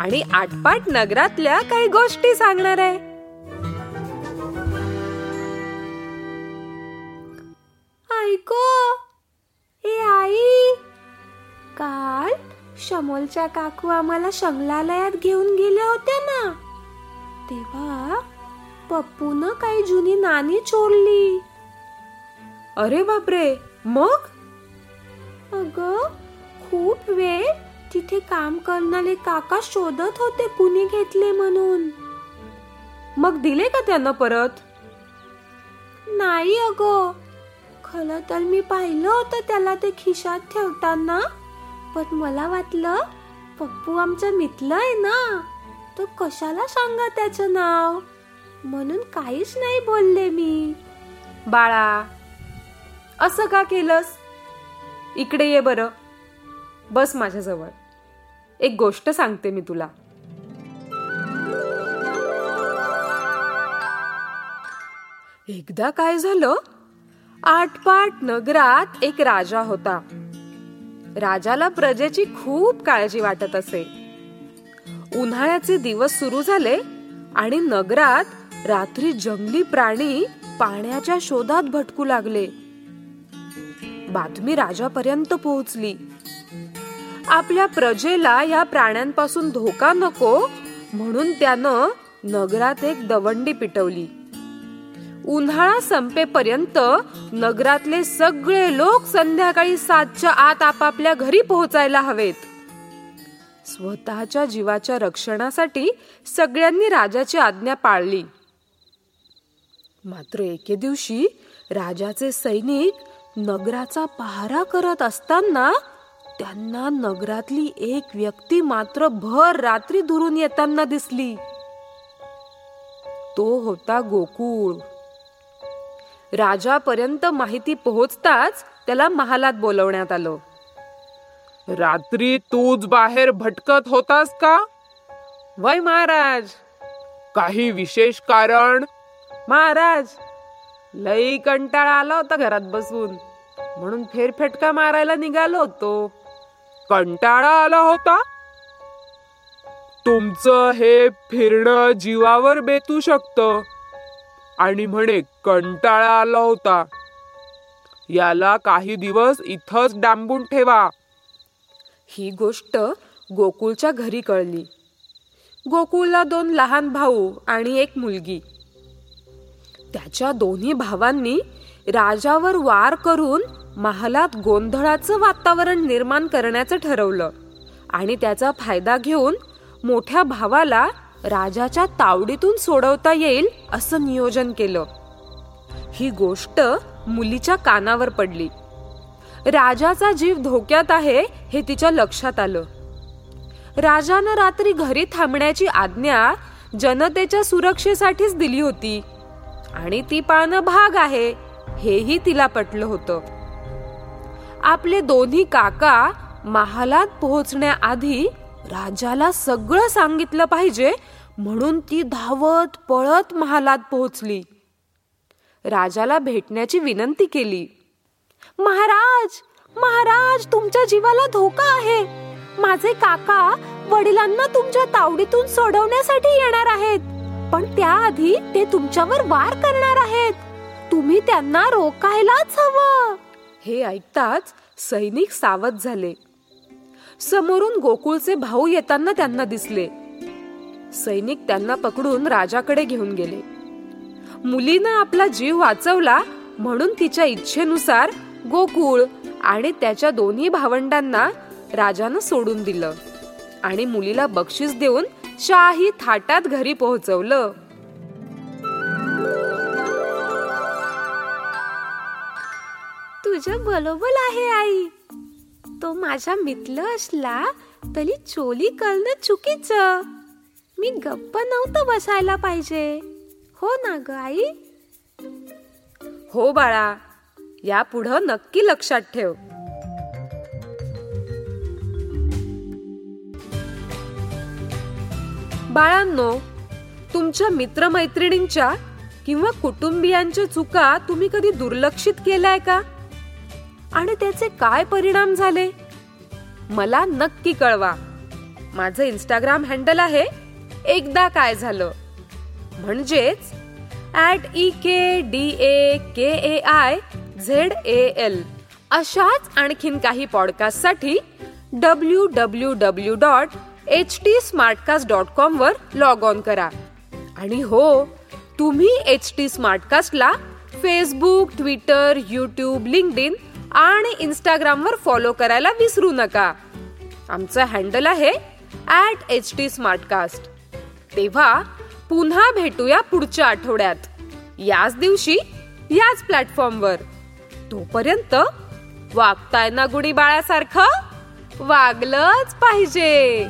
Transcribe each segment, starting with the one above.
आणि आटपाट नगरातल्या काही गोष्टी सांगणार आहे. ऐको ए आई काल शमोलच्या काकू आम्हाला शंगलालयात घेऊन गेल्या होत्या ना. तेव्हा पप्पून काही जुनी नाणी चोरली. अरे बापरे मग? अग खूप वेळ तिथे काम करणारे काका शोधत होते कुणी घेतले म्हणून. मग दिले का त्यांना परत? नाही अगं. खरं तर मी पाहिलं होतं त्याला ते खिशात ठेवताना. पण मला वाटलं पप्पू आमचा मित्र आहे ना. तर कशाला सांगा त्याचं नाव? म्हणून काहीच नाही बोलले मी. बाळा असं का केलंस? इकडे ये बरं. बस माझ्याजवळ. एक गोष्ट सांगते मी तुला. एकदा काय झालं? आटपाट नगरात एक राजा होता. राजाला प्रजेची खूप काळजी वाटत असे. उन्हाळ्याचे दिवस सुरू झाले आणि नगरात रात्री जंगली प्राणी पाण्याच्या शोधात भटकू लागले. बातमी राजापर्यंत पोहोचली. आपल्या प्रजेला या प्राण्यांपासून धोका नको म्हणून त्यानं नगरात एक दवंडी पिटवली. उन्हाळा संपेपर्यंत नगरातले सगळे लोक संध्याकाळी सातच्या आत आपापल्या घरी पोहोचायला हवेत. स्वतःच्या जीवाच्या रक्षणासाठी सगळ्यांनी राजाची आज्ञा पाळली. मात्र एके दिवशी राजाचे सैनिक नगराचा पहारा करत असताना त्यांना नगरातली एक व्यक्ती मात्र भर रात्री दुरून येताना दिसली. तो होता गोकुळ. राजापर्यंत माहिती पोहोचताच त्याला महालात बोलवण्यात आलं. रात्री तूच बाहेर भटकत होतास का? वय महाराज. काही विशेष कारण? महाराज लई कंटाळा आला होता घरात बसून. म्हणून फेरफटका मारायला निघालो होतो. कंटाळा आला होता? तुमचं हे फिरणं जीवावर बेतू शकतं. आणि म्हणे कंटाळा आला होता. याला काही दिवस इथंच डांबून ठेवा. ही गोष्ट गोकुळच्या घरी कळली. गोकुळला दोन लहान भाऊ आणि एक मुलगी. त्याच्या दोन्ही भावांनी राजावर वार करून महालात गोंधळाचं वातावरण निर्माण करण्याचं ठरवलं. आणि त्याचा फायदा घेऊन मोठ्या भावाला राजाच्या तावडीतून सोडवता येईल असं नियोजन केलं. ही गोष्ट मुलीच्या कानावर पडली. राजाचा जीव धोक्यात आहे हे तिच्या लक्षात आलं. राजानं रात्री घरी थांबण्याची आज्ञा जनतेच्या सुरक्षेसाठीच दिली होती. आणि ती पाळणं भाग आहे हेही तिला पटलं होतं. आपले दोन्ही काका महालात पोहोचण्याआधी राजाला सगळं सांगितलं पाहिजे म्हणून ती धावत पळत महालात पोहोचली. राजाला भेटण्याची विनंती केली. महाराज महाराज तुमच्या जीवाला धोका आहे. माझे काका वडिलांना तुमच्या तावडीतून सोडवण्यासाठी येणार आहेत. पण त्याआधी ते तुमच्यावर वार करणार आहेत. तुम्ही त्यांना रोखायलाच हवं. हे ऐकताच सैनिक सावध झाले. समोरून गोकुळचे भाऊ येताना त्यांना दिसले. सैनिक त्यांना पकडून राजाकडे घेऊन गेले. मुलीनं आपला जीव वाचवला म्हणून तिच्या इच्छेनुसार गोकुळ आणि त्याच्या दोन्ही भावंडांना राजानं सोडून दिलं आणि मुलीला बक्षीस देऊन शाही थाटात घरी पोहोचवलं. तुझं बरोबर आहे आई. तो माझा मित्र असला तरी चोली करणं चुकीचं. मी गप्प नव्हतं बसायला पाहिजे. हो ना ग आई? हो बाळा या पुढं नक्की लक्षात ठेव. बाळांनो तुमच्या मित्रमैत्रिणींच्या किंवा कुटुंबियांच्या चुका तुम्ही कधी दुर्लक्षित केलाय का? आणि त्याचे काय परिणाम झाले? मला नक्की कळवा. माझं इंस्टाग्राम हँडल आहे एकदा काय झालं. म्हणजेच at E K D A K A I Z A L अशाच आणखीन काही पॉडकास्टसाठी W W W dot H T Smartcast dot com वर लॉग ऑन करा. आणि हो तुम्ही एच टी स्मार्टकास्टला फेसबुक ट्विटर युट्यूब लिंक्डइन आणि इंस्टाग्रामवर फॉलो करायला विसरू नका. आमचं हँडल आहे ॲट एच टी स्मार्टकास्ट तेव्हा पुन्हा भेटूया पुढच्या आठवड्यात. याच दिवशी याच प्लॅटफॉर्मवर तोपर्यंत वागताय ना गुढी बाळासारखं? वागलंच पाहिजे.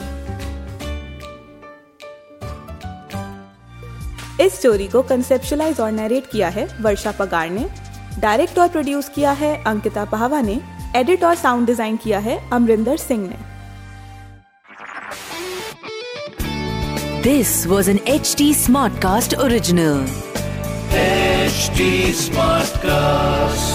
इस स्टोरी को कंसेप्शलाइज और नरेट किया है वर्षा पगार ने। डायरेक्ट और प्रोड्यूस किया है अंकिता पहावा ने एडिट और साउंड डिज़ाइन किया है अमरिंदर सिंह ने this was an H T Smartcast original smart Smartcast.